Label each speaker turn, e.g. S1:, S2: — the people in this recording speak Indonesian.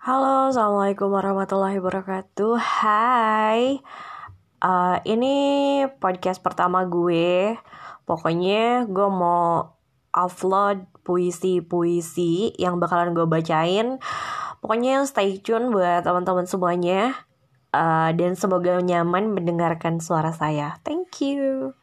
S1: Halo, assalamualaikum warahmatullahi wabarakatuh. Hai, uh, ini podcast pertama gue. Pokoknya gue mau upload puisi-puisi yang bakalan gue bacain. Pokoknya stay tune buat teman-teman semuanya. Uh, dan semoga nyaman mendengarkan suara saya. Thank you.